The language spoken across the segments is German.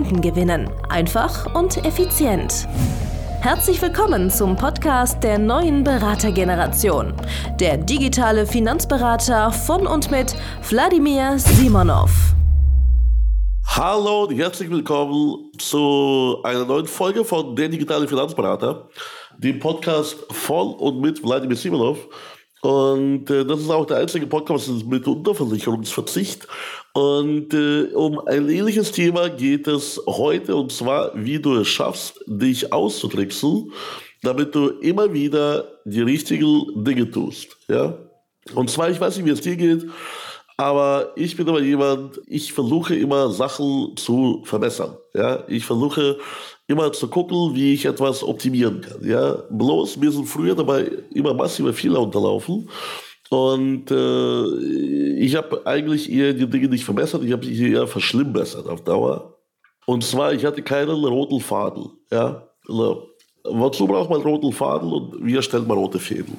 Kunden gewinnen. Einfach und effizient. Herzlich willkommen zum Podcast der neuen Beratergeneration. Der digitale Finanzberater von und mit Wladimir Simonov. Hallo und herzlich willkommen zu einer neuen Folge von Der digitale Finanzberater, dem Podcast von und mit Wladimir Simonov. Und äh, das ist auch der einzige Podcast mit Unterversicherungsverzicht. Und äh, um ein ähnliches Thema geht es heute, und zwar, wie du es schaffst, dich auszutricksen, damit du immer wieder die richtigen Dinge tust. Ja? Und zwar, ich weiß nicht, wie es dir geht, aber ich bin immer jemand, ich versuche immer Sachen zu verbessern. Ja? Ich versuche immer zu gucken, wie ich etwas optimieren kann. Ja? Bloß, mir sind früher dabei immer massive Fehler unterlaufen. Und äh, ich habe eigentlich eher die Dinge nicht verbessert, ich habe sie eher verschlimmbessert auf Dauer. Und zwar, ich hatte keinen roten Faden. Ja? Also, wozu braucht man roten Faden und wie erstellt man rote Fäden?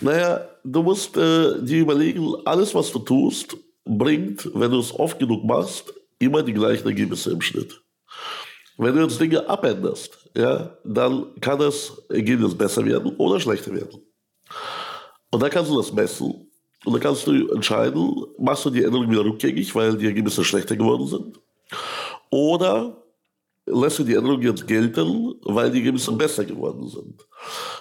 Naja, du musst äh, dir überlegen, alles, was du tust, bringt, wenn du es oft genug machst, immer die gleichen Ergebnisse im Schnitt. Wenn du jetzt Dinge abänderst, ja, dann kann das Ergebnis besser werden oder schlechter werden. Und dann kannst du das messen und dann kannst du entscheiden, machst du die Änderung wieder rückgängig, weil die Ergebnisse schlechter geworden sind. Oder lässt du die Änderung jetzt gelten, weil die Ergebnisse besser geworden sind.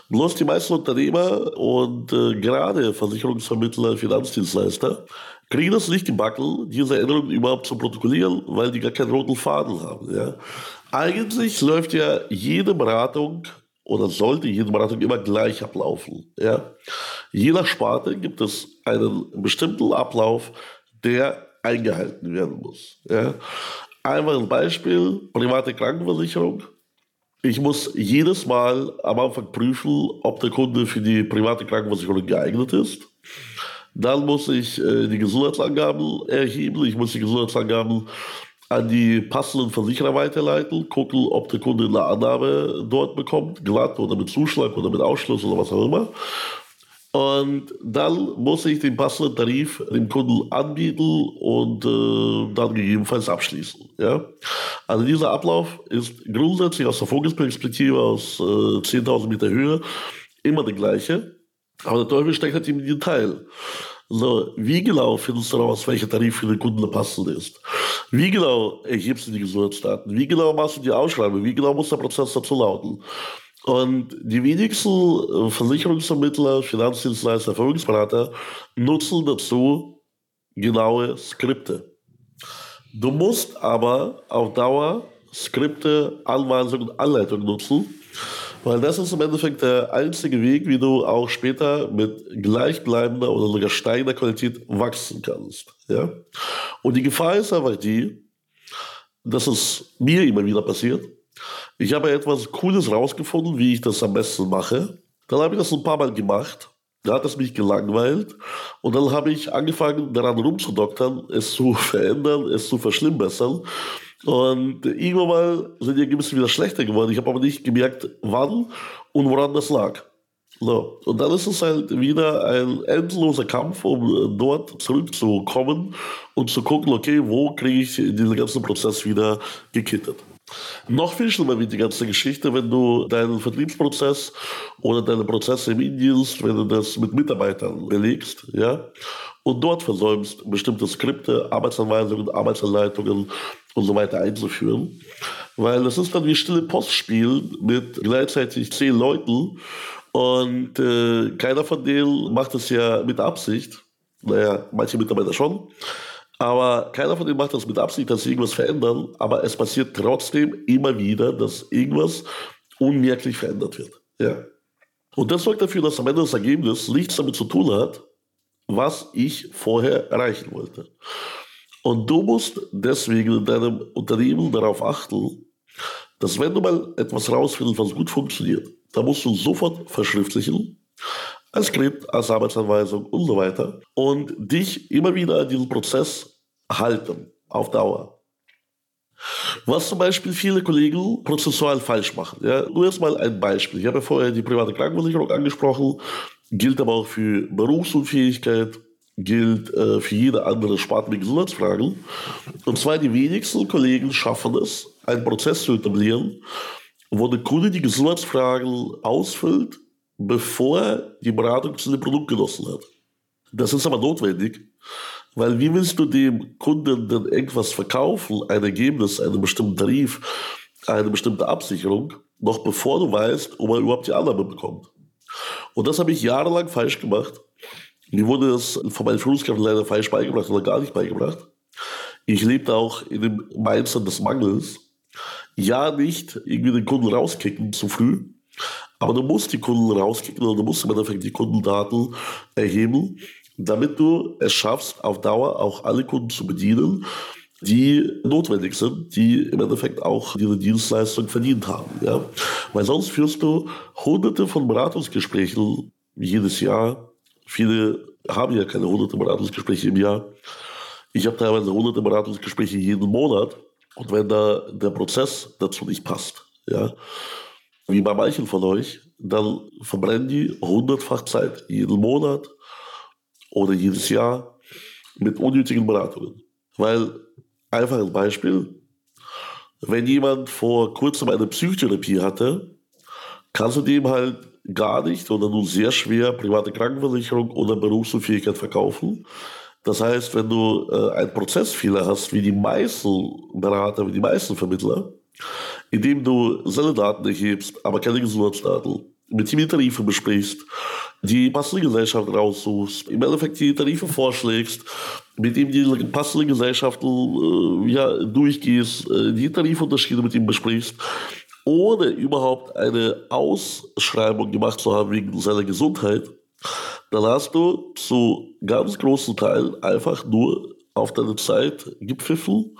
Bloß die meisten Unternehmer und äh, gerade Versicherungsvermittler, Finanzdienstleister kriegen das nicht gebacken, diese Änderungen überhaupt zu protokollieren, weil die gar keinen roten Faden haben. Ja? Eigentlich läuft ja jede Beratung oder sollte jede Beratung immer gleich ablaufen. Ja? Je nach Sparte gibt es einen bestimmten Ablauf, der eingehalten werden muss. Ja? Einfach ein Beispiel, private Krankenversicherung. Ich muss jedes Mal am Anfang prüfen, ob der Kunde für die private Krankenversicherung geeignet ist. Dann muss ich äh, die Gesundheitsangaben erheben. Ich muss die Gesundheitsangaben an die passenden Versicherer weiterleiten, gucken, ob der Kunde eine Annahme dort bekommt, glatt oder mit Zuschlag oder mit Ausschluss oder was auch immer. Und dann muss ich den passenden Tarif dem Kunden anbieten und äh, dann gegebenenfalls abschließen. Ja? Also dieser Ablauf ist grundsätzlich aus der Vogelperspektive aus äh, 10.000 Meter Höhe immer der gleiche. Aber der Teufel steckt halt im Detail. So, wie genau findest du raus, welcher Tarif für den Kunden passend ist? Wie genau erhebst du die Gesundheitsdaten? Wie genau machst du die Ausschreibung? Wie genau muss der Prozess dazu lauten? Und die wenigsten äh, Versicherungsvermittler, Finanzdienstleister, Vermögensberater nutzen dazu genaue Skripte. Du musst aber auf Dauer Skripte, Anweisungen und Anleitungen nutzen, weil das ist im Endeffekt der einzige Weg, wie du auch später mit gleichbleibender oder sogar steigender Qualität wachsen kannst. Ja? Und die Gefahr ist einfach die, dass es mir immer wieder passiert, ich habe etwas Cooles rausgefunden, wie ich das am besten mache. Dann habe ich das ein paar Mal gemacht. Da hat es mich gelangweilt. Und dann habe ich angefangen, daran rumzudoktern, es zu verändern, es zu verschlimmbessern. Und irgendwann mal sind die Ergebnisse wieder schlechter geworden. Ich habe aber nicht gemerkt, wann und woran das lag. So. Und dann ist es halt wieder ein endloser Kampf, um dort zurückzukommen und zu gucken, okay, wo kriege ich diesen ganzen Prozess wieder gekittet. Noch viel schlimmer wird die ganze Geschichte, wenn du deinen Vertriebsprozess oder deine Prozesse im Indienst, wenn du das mit Mitarbeitern belegst, ja, und dort versäumst, bestimmte Skripte, Arbeitsanweisungen, Arbeitsanleitungen und so weiter einzuführen. Weil das ist dann wie stille Postspielen mit gleichzeitig zehn Leuten und äh, keiner von denen macht es ja mit Absicht. Naja, manche Mitarbeiter schon. Aber keiner von denen macht das mit Absicht, dass sie irgendwas verändern. Aber es passiert trotzdem immer wieder, dass irgendwas unmerklich verändert wird. Ja. Und das sorgt dafür, dass am Ende das Ergebnis nichts damit zu tun hat, was ich vorher erreichen wollte. Und du musst deswegen in deinem Unternehmen darauf achten, dass wenn du mal etwas rausfindest, was gut funktioniert, dann musst du sofort verschriftlichen, als Skript, als Arbeitsanweisung und so weiter und dich immer wieder an diesen Prozess halten, auf Dauer. Was zum Beispiel viele Kollegen prozessual falsch machen. Ja, nur erstmal ein Beispiel. Ich habe ja vorher die private Krankenversicherung angesprochen, gilt aber auch für Berufsunfähigkeit, gilt äh, für jede andere Sparte mit Gesundheitsfragen. Und zwar die wenigsten Kollegen schaffen es, einen Prozess zu etablieren, wo der Kunde die Gesundheitsfragen ausfüllt, bevor die Beratung zu dem Produkt genossen hat. Das ist aber notwendig, weil wie willst du dem Kunden denn irgendwas verkaufen, ein Ergebnis, einen bestimmten Tarif, eine bestimmte Absicherung, noch bevor du weißt, ob er überhaupt die Annahme bekommt. Und das habe ich jahrelang falsch gemacht. Mir wurde das von meinen Führungskräften leider falsch beigebracht oder gar nicht beigebracht. Ich lebte auch in dem Mindset des Mangels. Ja, nicht irgendwie den Kunden rauskicken zu früh, aber du musst die Kunden rauskicken oder du musst im Endeffekt die Kundendaten erheben, damit du es schaffst, auf Dauer auch alle Kunden zu bedienen, die notwendig sind, die im Endeffekt auch diese Dienstleistung verdient haben. Ja? Weil sonst führst du hunderte von Beratungsgesprächen jedes Jahr. Viele haben ja keine hunderte Beratungsgespräche im Jahr. Ich habe teilweise hunderte Beratungsgespräche jeden Monat. Und wenn da der Prozess dazu nicht passt, ja, wie bei manchen von euch, dann verbrennen die hundertfach Zeit jeden Monat oder jedes Jahr mit unnötigen Beratungen. Weil, einfach ein Beispiel, wenn jemand vor kurzem eine Psychotherapie hatte, kannst du dem halt gar nicht oder nur sehr schwer private Krankenversicherung oder Berufsunfähigkeit verkaufen. Das heißt, wenn du äh, einen Prozessfehler hast, wie die meisten Berater, wie die meisten Vermittler, indem du seine Daten erhebst, aber keine Gesundheitsdaten, mit ihm die Tarife besprichst, die passende Gesellschaft raussuchst, im Endeffekt die Tarife vorschlägst, mit ihm die passende Gesellschaften äh, ja, durchgehst, äh, die Tarifunterschiede mit ihm besprichst, ohne überhaupt eine Ausschreibung gemacht zu haben wegen seiner Gesundheit, dann hast du zu ganz großen Teilen einfach nur auf deine Zeit gepfiffen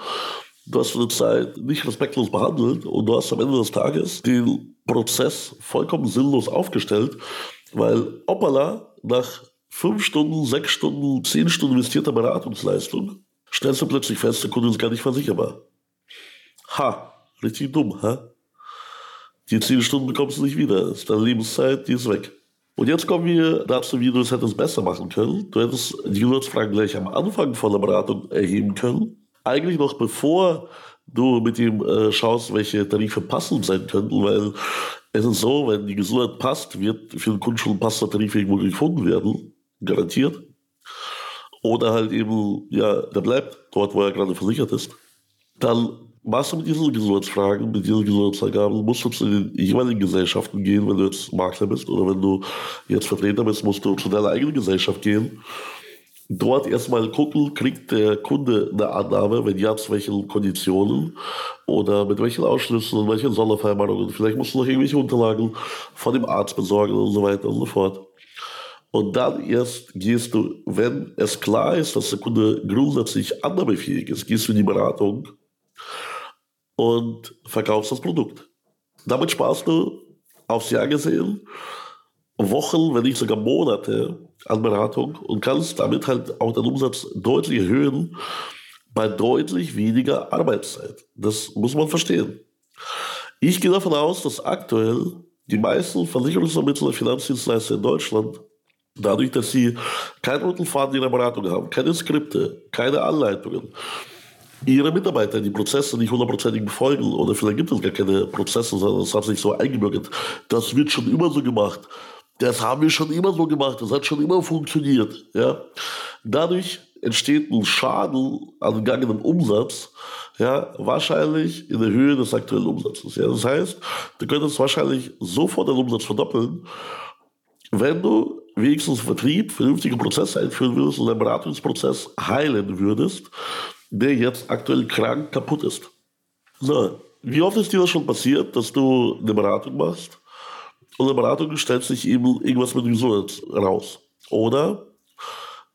du hast deine Zeit nicht respektlos behandelt und du hast am Ende des Tages den Prozess vollkommen sinnlos aufgestellt, weil Opala nach fünf Stunden, sechs Stunden, zehn Stunden investierter Beratungsleistung stellst du plötzlich fest, der Kunde ist gar nicht versicherbar. Ha, richtig dumm, ha? Die zehn Stunden bekommst du nicht wieder. Das ist deine Lebenszeit, die ist weg. Und jetzt kommen wir dazu, wie du es hättest besser machen können. Du hättest die Gesundheitsfragen gleich am Anfang von der Beratung erheben können eigentlich noch bevor du mit ihm äh, schaust, welche Tarife passend sein könnten, weil es ist so, wenn die Gesundheit passt, wird für den Kunden schon ein passender Tarif irgendwo gefunden werden, garantiert. Oder halt eben, ja, der bleibt dort, wo er gerade versichert ist. Dann machst du mit diesen Gesundheitsfragen, mit diesen Gesundheitsangaben, musst du zu den jeweiligen Gesellschaften gehen, wenn du jetzt Makler bist oder wenn du jetzt Vertreter bist, musst du zu deiner eigenen Gesellschaft gehen dort erstmal gucken, kriegt der Kunde eine Annahme, wenn ja, zu welchen Konditionen oder mit welchen Ausschlüssen und welchen Sondervereinbarungen. Vielleicht musst du noch irgendwelche Unterlagen von dem Arzt besorgen und so weiter und so fort. Und dann erst gehst du, wenn es klar ist, dass der Kunde grundsätzlich annahmefähig ist, gehst du in die Beratung und verkaufst das Produkt. Damit sparst du aufs Jahr gesehen Wochen, wenn nicht sogar Monate an Beratung und kannst damit halt auch den Umsatz deutlich erhöhen bei deutlich weniger Arbeitszeit. Das muss man verstehen. Ich gehe davon aus, dass aktuell die meisten Versicherungsvermittler, Finanzdienstleister in Deutschland, dadurch, dass sie keinen roten Faden in der Beratung haben, keine Skripte, keine Anleitungen, ihre Mitarbeiter die Prozesse nicht hundertprozentig befolgen oder vielleicht gibt es gar keine Prozesse, sondern es hat sich so eingebürgert. Das wird schon immer so gemacht das haben wir schon immer so gemacht, das hat schon immer funktioniert. Ja. Dadurch entsteht ein Schaden an gegangenem Umsatz, ja, wahrscheinlich in der Höhe des aktuellen Umsatzes. Ja. Das heißt, du könntest wahrscheinlich sofort den Umsatz verdoppeln, wenn du wenigstens Vertrieb, vernünftige Prozesse einführen würdest und einen Beratungsprozess heilen würdest, der jetzt aktuell krank kaputt ist. So, wie oft ist dir das schon passiert, dass du eine Beratung machst und der Beratung stellt sich eben irgendwas mit Gesundheit raus. Oder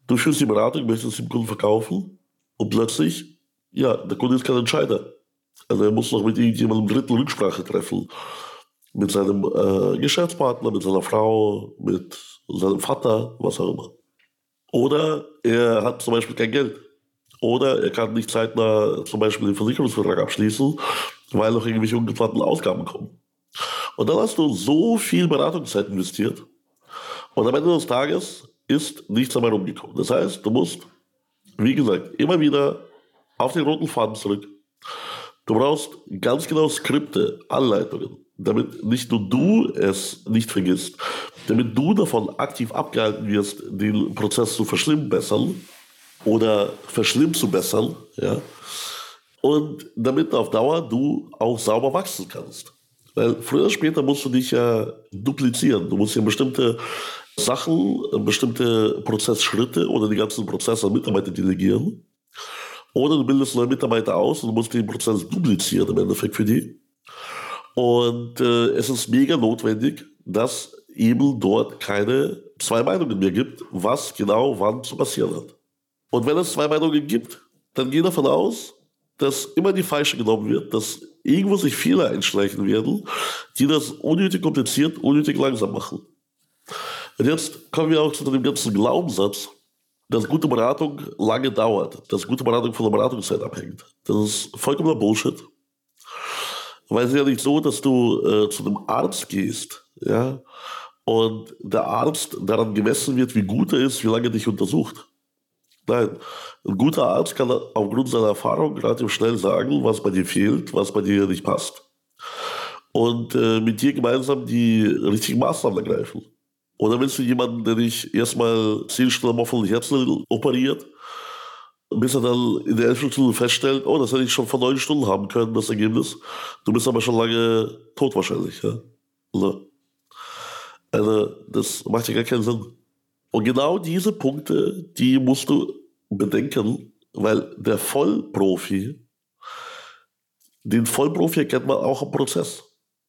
du führst die Beratung, möchtest dem Kunden verkaufen Und plötzlich, ja, der Kunde ist kein Entscheider. Also er muss noch mit irgendjemandem dritten Rücksprache treffen. Mit seinem äh, Geschäftspartner, mit seiner Frau, mit seinem Vater, was auch immer. Oder er hat zum Beispiel kein Geld. Oder er kann nicht zeitnah zum Beispiel den Versicherungsvertrag abschließen, weil noch irgendwelche ungeplanten Ausgaben kommen. Und dann hast du so viel Beratungszeit investiert. Und am Ende des Tages ist nichts dabei rumgekommen. Das heißt, du musst, wie gesagt, immer wieder auf den roten Faden zurück. Du brauchst ganz genau Skripte, Anleitungen, damit nicht nur du es nicht vergisst, damit du davon aktiv abgehalten wirst, den Prozess zu verschlimmbessern oder verschlimm zu bessern, ja, und damit auf Dauer du auch sauber wachsen kannst. Weil früher oder später musst du dich ja duplizieren. Du musst ja bestimmte Sachen, bestimmte Prozessschritte oder die ganzen Prozesse an Mitarbeiter delegieren. Oder du bildest neue Mitarbeiter aus und musst den Prozess duplizieren im Endeffekt für die. Und äh, es ist mega notwendig, dass eben dort keine zwei Meinungen mehr gibt, was genau wann zu passieren hat. Und wenn es zwei Meinungen gibt, dann geh davon aus, dass immer die falsche genommen wird, dass irgendwo sich Fehler einschleichen werden, die das unnötig kompliziert, unnötig langsam machen. Und jetzt kommen wir auch zu dem ganzen Glaubenssatz, dass gute Beratung lange dauert, dass gute Beratung von der Beratungszeit abhängt. Das ist vollkommener Bullshit. Weil es ist ja nicht so, dass du äh, zu einem Arzt gehst, ja, und der Arzt daran gemessen wird, wie gut er ist, wie lange er dich untersucht. Nein, ein guter Arzt kann aufgrund seiner Erfahrung relativ schnell sagen, was bei dir fehlt, was bei dir nicht passt. Und äh, mit dir gemeinsam die richtigen Maßnahmen ergreifen. Oder willst du jemanden, der dich erstmal zehn Stunden am offenen Herzen operiert, bis er dann in der elften Stunde feststellt, oh, das hätte ich schon vor neun Stunden haben können, das Ergebnis. Du bist aber schon lange tot wahrscheinlich. Ja? Also, also das macht ja gar keinen Sinn. Und genau diese Punkte, die musst du bedenken, weil der Vollprofi, den Vollprofi erkennt man auch im Prozess.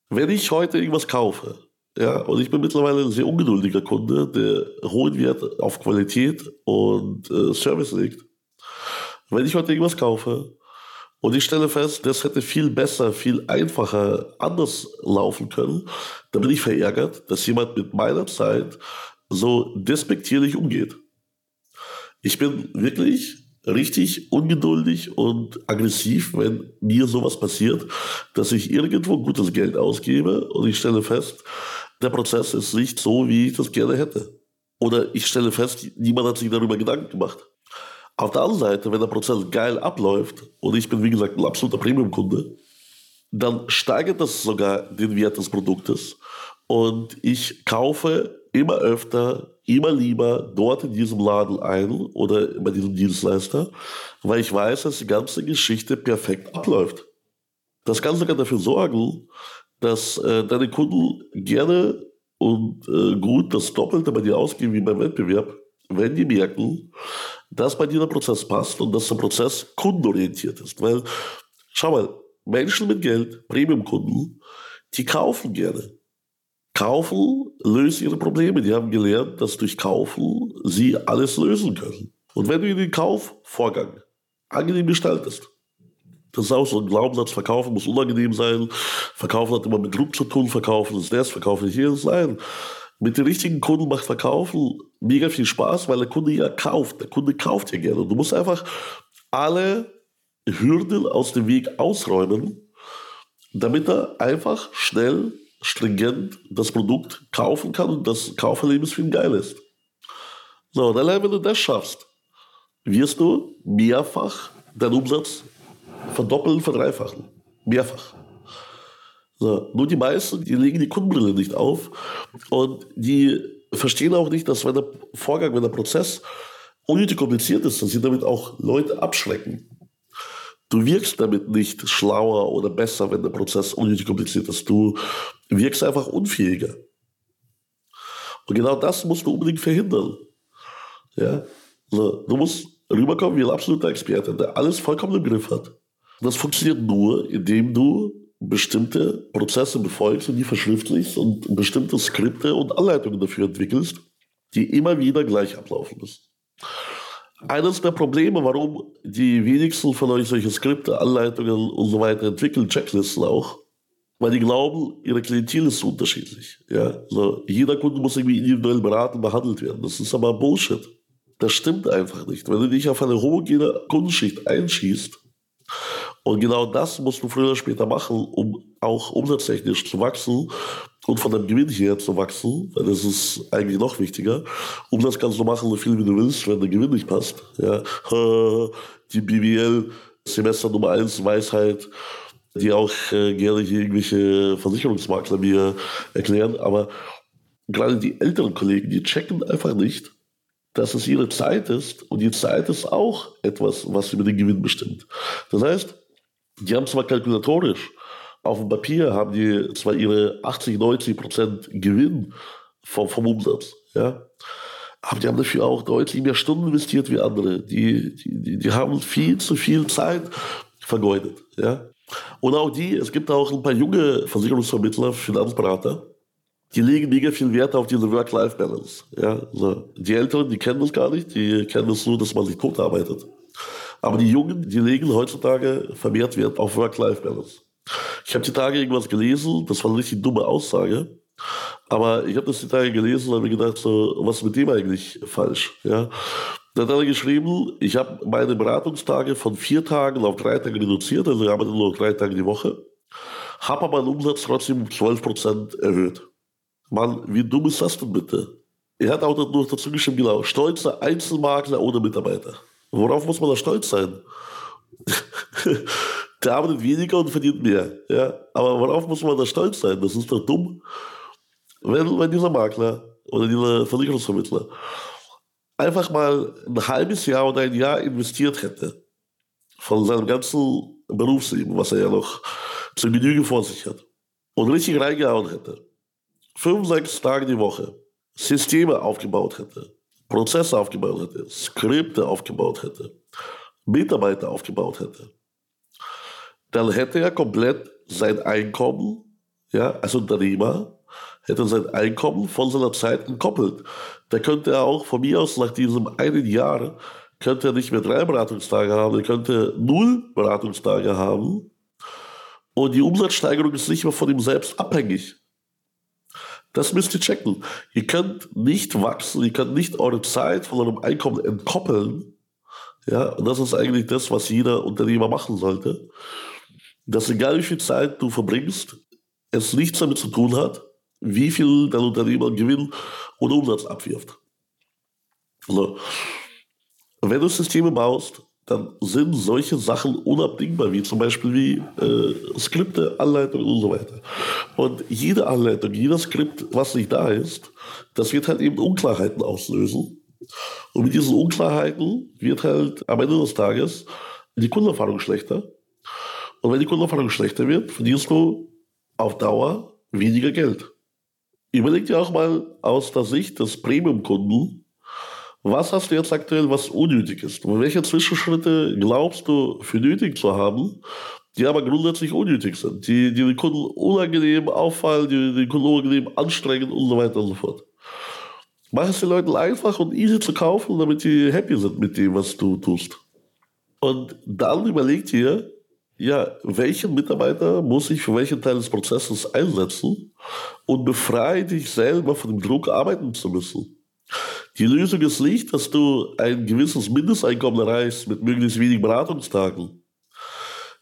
Wenn ich heute irgendwas kaufe, ja, und ich bin mittlerweile ein sehr ungeduldiger Kunde, der hohen Wert auf Qualität und äh, Service legt. Wenn ich heute irgendwas kaufe und ich stelle fest, das hätte viel besser, viel einfacher anders laufen können, dann bin ich verärgert, dass jemand mit meiner Zeit so despektierlich umgeht. Ich bin wirklich richtig ungeduldig und aggressiv, wenn mir sowas passiert, dass ich irgendwo gutes Geld ausgebe und ich stelle fest, der Prozess ist nicht so, wie ich das gerne hätte. Oder ich stelle fest, niemand hat sich darüber Gedanken gemacht. Auf der anderen Seite, wenn der Prozess geil abläuft und ich bin, wie gesagt, ein absoluter Premium-Kunde, dann steigert das sogar den Wert des Produktes und ich kaufe immer öfter, immer lieber dort in diesem Laden ein oder bei diesem Dienstleister, weil ich weiß, dass die ganze Geschichte perfekt abläuft. Das kann sogar dafür sorgen, dass äh, deine Kunden gerne und äh, gut das Doppelte bei dir ausgeben wie beim Wettbewerb, wenn die merken, dass bei dir der Prozess passt und dass der Prozess kundenorientiert ist. Weil, schau mal, Menschen mit Geld, Premium-Kunden, die kaufen gerne. Kaufen löst ihre Probleme. Die haben gelernt, dass durch Kaufen sie alles lösen können. Und wenn du den Kaufvorgang angenehm gestaltest, das ist auch so ein Glaubenssatz, Verkaufen muss unangenehm sein, Verkaufen hat immer mit Druck zu tun, Verkaufen ist das, Verkaufen ist jenes. Nein, mit den richtigen Kunden macht Verkaufen mega viel Spaß, weil der Kunde ja kauft. Der Kunde kauft ja gerne. Du musst einfach alle Hürden aus dem Weg ausräumen, damit er einfach schnell stringent das Produkt kaufen kann und das Kauferlebnis für ihn geil ist. So, und allein wenn du das schaffst, wirst du mehrfach deinen Umsatz verdoppeln, verdreifachen. Mehrfach. So, nur die meisten, die legen die Kundenbrille nicht auf und die verstehen auch nicht, dass wenn der Vorgang, wenn der Prozess unnötig kompliziert ist, dass sie damit auch Leute abschrecken. Du wirkst damit nicht schlauer oder besser, wenn der Prozess unnötig kompliziert ist. Du wirkst einfach unfähiger. Und genau das musst du unbedingt verhindern. Ja? Du musst rüberkommen wie ein absoluter Experte, der alles vollkommen im Griff hat. Das funktioniert nur, indem du bestimmte Prozesse befolgst und die verschriftlichst und bestimmte Skripte und Anleitungen dafür entwickelst, die immer wieder gleich ablaufen müssen. Eines der Probleme, warum die wenigsten von euch solche Skripte, Anleitungen und so weiter entwickeln, Checklisten auch, weil die glauben, ihre Klientel ist so unterschiedlich. Ja? Also jeder Kunde muss irgendwie individuell beraten, behandelt werden. Das ist aber Bullshit. Das stimmt einfach nicht. Wenn du dich auf eine homogene Kundenschicht einschießt, und genau das musst du früher oder später machen, um auch umsatztechnisch zu wachsen und von deinem Gewinn her zu wachsen, weil das ist eigentlich noch wichtiger. Umsatz kannst du machen, so viel wie du willst, wenn der Gewinn nicht passt. Ja. Die BWL, Semester Nummer 1, Weisheit, die auch äh, gerne hier irgendwelche Versicherungsmakler mir erklären, aber gerade die älteren Kollegen, die checken einfach nicht, dass es ihre Zeit ist und die Zeit ist auch etwas, was über den Gewinn bestimmt. Das heißt, die haben zwar kalkulatorisch, auf dem Papier haben die zwar ihre 80, 90 Prozent Gewinn vom, vom Umsatz, ja, aber die haben dafür auch deutlich mehr Stunden investiert wie andere. Die, die, die haben viel zu viel Zeit vergeudet, ja. Und auch die, es gibt auch ein paar junge Versicherungsvermittler, Finanzberater, die legen mega viel Wert auf diese Work-Life-Balance. Ja, also die Älteren, die kennen das gar nicht, die kennen das nur, dass man sich tot arbeitet. Aber die Jungen, die legen heutzutage vermehrt Wert auf Work-Life-Balance. Ich habe die Tage irgendwas gelesen, das war eine richtig dumme Aussage. Aber ich habe das die Tage gelesen und habe mir gedacht, so, was ist mit dem eigentlich falsch? Ja? Dann hat er geschrieben, ich habe meine Beratungstage von vier Tagen auf drei Tage reduziert, also ich arbeite nur drei Tage die Woche, habe aber meinen Umsatz trotzdem um 12% erhöht. Mann, wie dumm ist das denn bitte? Er hat auch noch dazu geschrieben, genau, stolzer Einzelmakler ohne Mitarbeiter. Worauf muss man da stolz sein? Der arbeitet weniger und verdient mehr. Ja? Aber worauf muss man da stolz sein? Das ist doch dumm. Wenn, wenn dieser Makler oder dieser Versicherungsvermittler einfach mal ein halbes Jahr oder ein Jahr investiert hätte von seinem ganzen Berufsleben, was er ja noch zur Genüge vor sich hat, und richtig reingehauen hätte, fünf, sechs Tage die Woche, Systeme aufgebaut hätte, Prozesse aufgebaut hätte, Skripte aufgebaut hätte, Mitarbeiter aufgebaut hätte, dann hätte er komplett sein Einkommen, ja, als Unternehmer, hätte sein Einkommen von seiner Zeit entkoppelt. Da könnte er auch von mir aus nach diesem einen Jahr, könnte er nicht mehr drei Beratungstage haben, er könnte null Beratungstage haben. Und die Umsatzsteigerung ist nicht mehr von ihm selbst abhängig. Das müsst ihr checken. Ihr könnt nicht wachsen, ihr könnt nicht eure Zeit von eurem Einkommen entkoppeln. Ja, und das ist eigentlich das, was jeder Unternehmer machen sollte. Dass egal wie viel Zeit du verbringst, es nichts damit zu tun hat, wie viel dein Unternehmer Gewinn oder Umsatz abwirft. Also, wenn du Systeme baust, dann sind solche Sachen unabdingbar, wie zum Beispiel wie äh, Skripte, Anleitungen und so weiter. Und jede Anleitung, jeder Skript, was nicht da ist, das wird halt eben Unklarheiten auslösen. Und mit diesen Unklarheiten wird halt am Ende des Tages die Kundenerfahrung schlechter. Und wenn die Kundenerfahrung schlechter wird, verdienst du auf Dauer weniger Geld. Überleg dir auch mal aus der Sicht des Premium-Kunden, was hast du jetzt aktuell, was unnötig ist? Und welche Zwischenschritte glaubst du für nötig zu haben, die aber grundsätzlich unnötig sind, die, die den Kunden unangenehm auffallen, die den Kunden unangenehm anstrengen und so weiter und so fort. Mach es den Leuten einfach und easy zu kaufen, damit die happy sind mit dem, was du tust. Und dann überleg dir, ja, welchen Mitarbeiter muss ich für welchen Teil des Prozesses einsetzen und befreie dich selber von dem Druck, arbeiten zu müssen. Die Lösung ist nicht, dass du ein gewisses Mindesteinkommen erreichst mit möglichst wenigen Beratungstagen.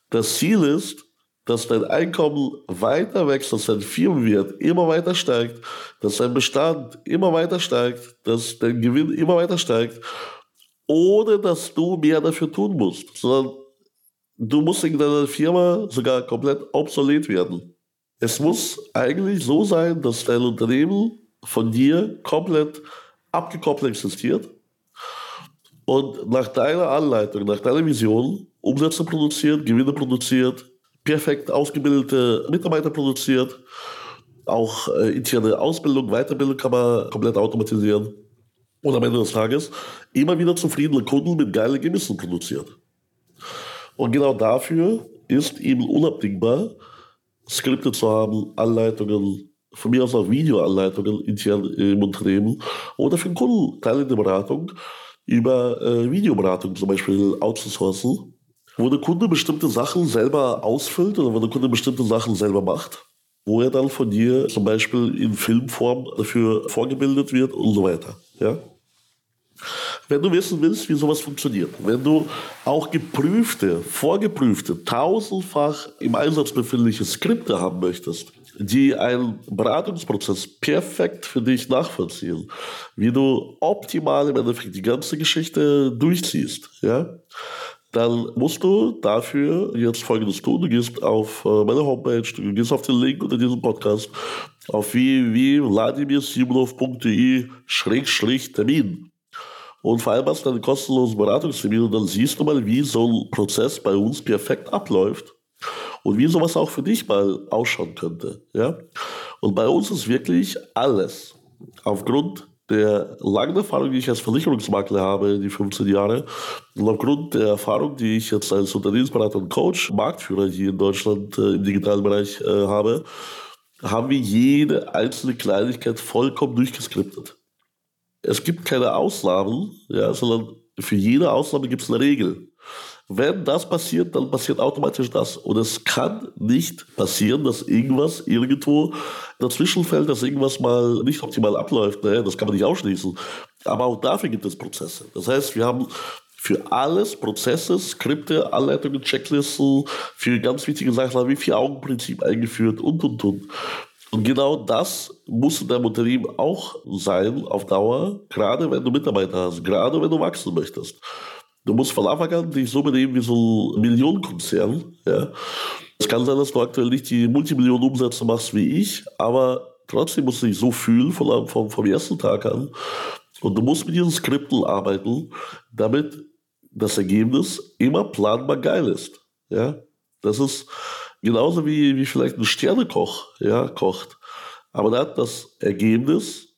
Das Ziel ist, dass dein Einkommen weiter wächst, dass dein Firmenwert immer weiter steigt, dass dein Bestand immer weiter steigt, dass dein Gewinn immer weiter steigt, ohne dass du mehr dafür tun musst, sondern du musst in deiner Firma sogar komplett obsolet werden. Es muss eigentlich so sein, dass dein Unternehmen von dir komplett abgekoppelt existiert und nach deiner Anleitung, nach deiner Vision Umsätze produziert, Gewinne produziert, perfekt ausgebildete Mitarbeiter produziert, auch äh, interne Ausbildung, Weiterbildung kann man komplett automatisieren und am Ende des Tages immer wieder zufriedene Kunden mit geilen Gewissen produziert. Und genau dafür ist eben unabdingbar, Skripte zu haben, Anleitungen, von mir aus auch Videoanleitungen intern im Unternehmen oder für den Kunden Teile der Beratung, über äh, Videoberatung zum Beispiel outzusourcen, wo der Kunde bestimmte Sachen selber ausfüllt oder wo der Kunde bestimmte Sachen selber macht, wo er dann von dir zum Beispiel in Filmform dafür vorgebildet wird und so weiter. Ja? Wenn du wissen willst, wie sowas funktioniert, wenn du auch geprüfte, vorgeprüfte, tausendfach im Einsatz befindliche Skripte haben möchtest, die einen Beratungsprozess perfekt für dich nachvollziehen, wie du optimal im Endeffekt die ganze Geschichte durchziehst, ja, dann musst du dafür jetzt folgendes tun. Du gehst auf äh, meine Homepage, du gehst auf den Link unter diesem Podcast auf www.vladimirsimonov.de-termin und vereinbarst einen kostenlosen Beratungstermin und dann siehst du mal, wie so ein Prozess bei uns perfekt abläuft und wie sowas auch für dich mal ausschauen könnte. Ja? Und bei uns ist wirklich alles aufgrund der langen Erfahrung, die ich als Versicherungsmakler habe, die 15 Jahre, und aufgrund der Erfahrung, die ich jetzt als Unternehmensberater und Coach, Marktführer hier in Deutschland äh, im digitalen Bereich äh, habe, haben wir jede einzelne Kleinigkeit vollkommen durchgeskriptet. Es gibt keine Ausnahmen, ja, sondern für jede Ausnahme gibt es eine Regel. Wenn das passiert, dann passiert automatisch das. Und es kann nicht passieren, dass irgendwas irgendwo dazwischen fällt, dass irgendwas mal nicht optimal abläuft. Ne? Das kann man nicht ausschließen. Aber auch dafür gibt es Prozesse. Das heißt, wir haben für alles Prozesse, Skripte, Anleitungen, Checklisten, für ganz wichtige Sachen wie Vier-Augen-Prinzip eingeführt und, und, und. Und genau das muss in deinem Unternehmen auch sein auf Dauer, gerade wenn du Mitarbeiter hast, gerade wenn du wachsen möchtest. Du musst von Anfang an dich so benehmen wie so ein Millionenkonzern. Ja. Es kann sein, dass du aktuell nicht die Multimillionen Umsätze machst wie ich, aber trotzdem musst du dich so fühlen von, vom, vom ersten Tag an. Und du musst mit diesen Skripten arbeiten, damit das Ergebnis immer planbar geil ist. Ja. Das ist genauso wie, wie vielleicht ein Sternekoch ja, kocht. Aber das Ergebnis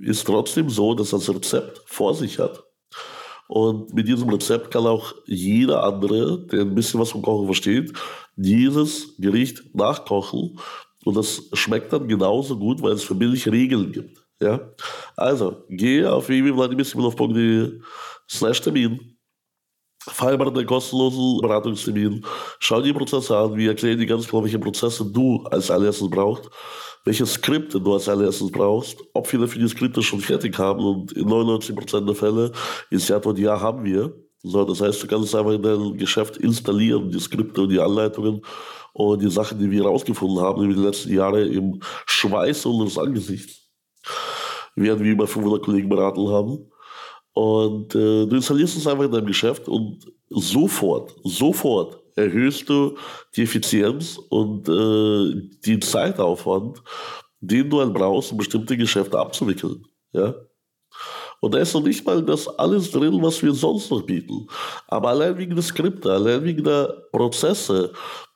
ist trotzdem so, dass das Rezept vor sich hat. Und mit diesem Rezept kann auch jeder andere, der ein bisschen was vom Kochen versteht, dieses Gericht nachkochen. Und das schmeckt dann genauso gut, weil es mich Regeln gibt. Ja? Also, gehe auf www.vladimirsimonov.de slash Termin, vereinbare den kostenlosen Beratungstermin, schau die Prozesse an, wir erklären dir ganz genau, welche Prozesse du als allererstes brauchst welche Skripte du als allererstes brauchst, ob viele für die Skripte schon fertig haben und in 99% der Fälle ist die Antwort, ja, haben wir. So, das heißt, du kannst es einfach in dein Geschäft installieren, die Skripte und die Anleitungen und die Sachen, die wir herausgefunden haben über die letzten Jahre im Schweiß unseres Angesichts. Werden wir über 500 Kollegen beraten haben. Und äh, du installierst es einfach in deinem Geschäft und sofort, sofort erhöhst du die Effizienz und äh, den Zeitaufwand, den du halt brauchst, um bestimmte Geschäfte abzuwickeln. Ja? Und da ist noch nicht mal das alles drin, was wir sonst noch bieten. Aber allein wegen der Skripte, allein wegen der Prozesse,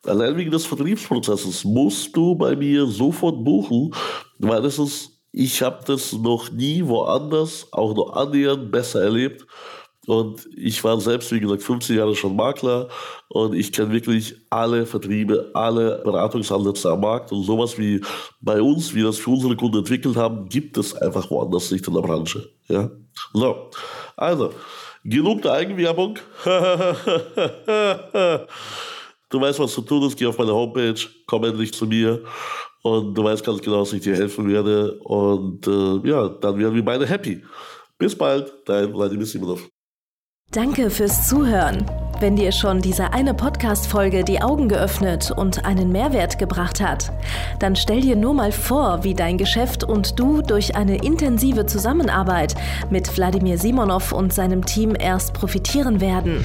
allein wegen des Vertriebsprozesses musst du bei mir sofort buchen, weil das ist, ich habe das noch nie woanders auch noch annähernd besser erlebt und ich war selbst, wie gesagt, 15 Jahre schon Makler und ich kenne wirklich alle Vertriebe, alle Beratungsansätze am Markt und sowas wie bei uns, wie wir das für unsere Kunden entwickelt haben, gibt es einfach woanders nicht in der Branche. Ja? So, also, genug der Eigenwerbung. du weißt, was zu tun ist, geh auf meine Homepage, komm endlich zu mir und du weißt ganz genau, dass ich dir helfen werde und äh, ja, dann werden wir beide happy. Bis bald, dein Vladimir Simonov. Danke fürs Zuhören. Wenn dir schon diese eine Podcast-Folge die Augen geöffnet und einen Mehrwert gebracht hat, dann stell dir nur mal vor, wie dein Geschäft und du durch eine intensive Zusammenarbeit mit Wladimir Simonov und seinem Team erst profitieren werden.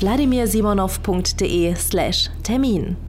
www www.www.www.wladimirsimonov.de/termin.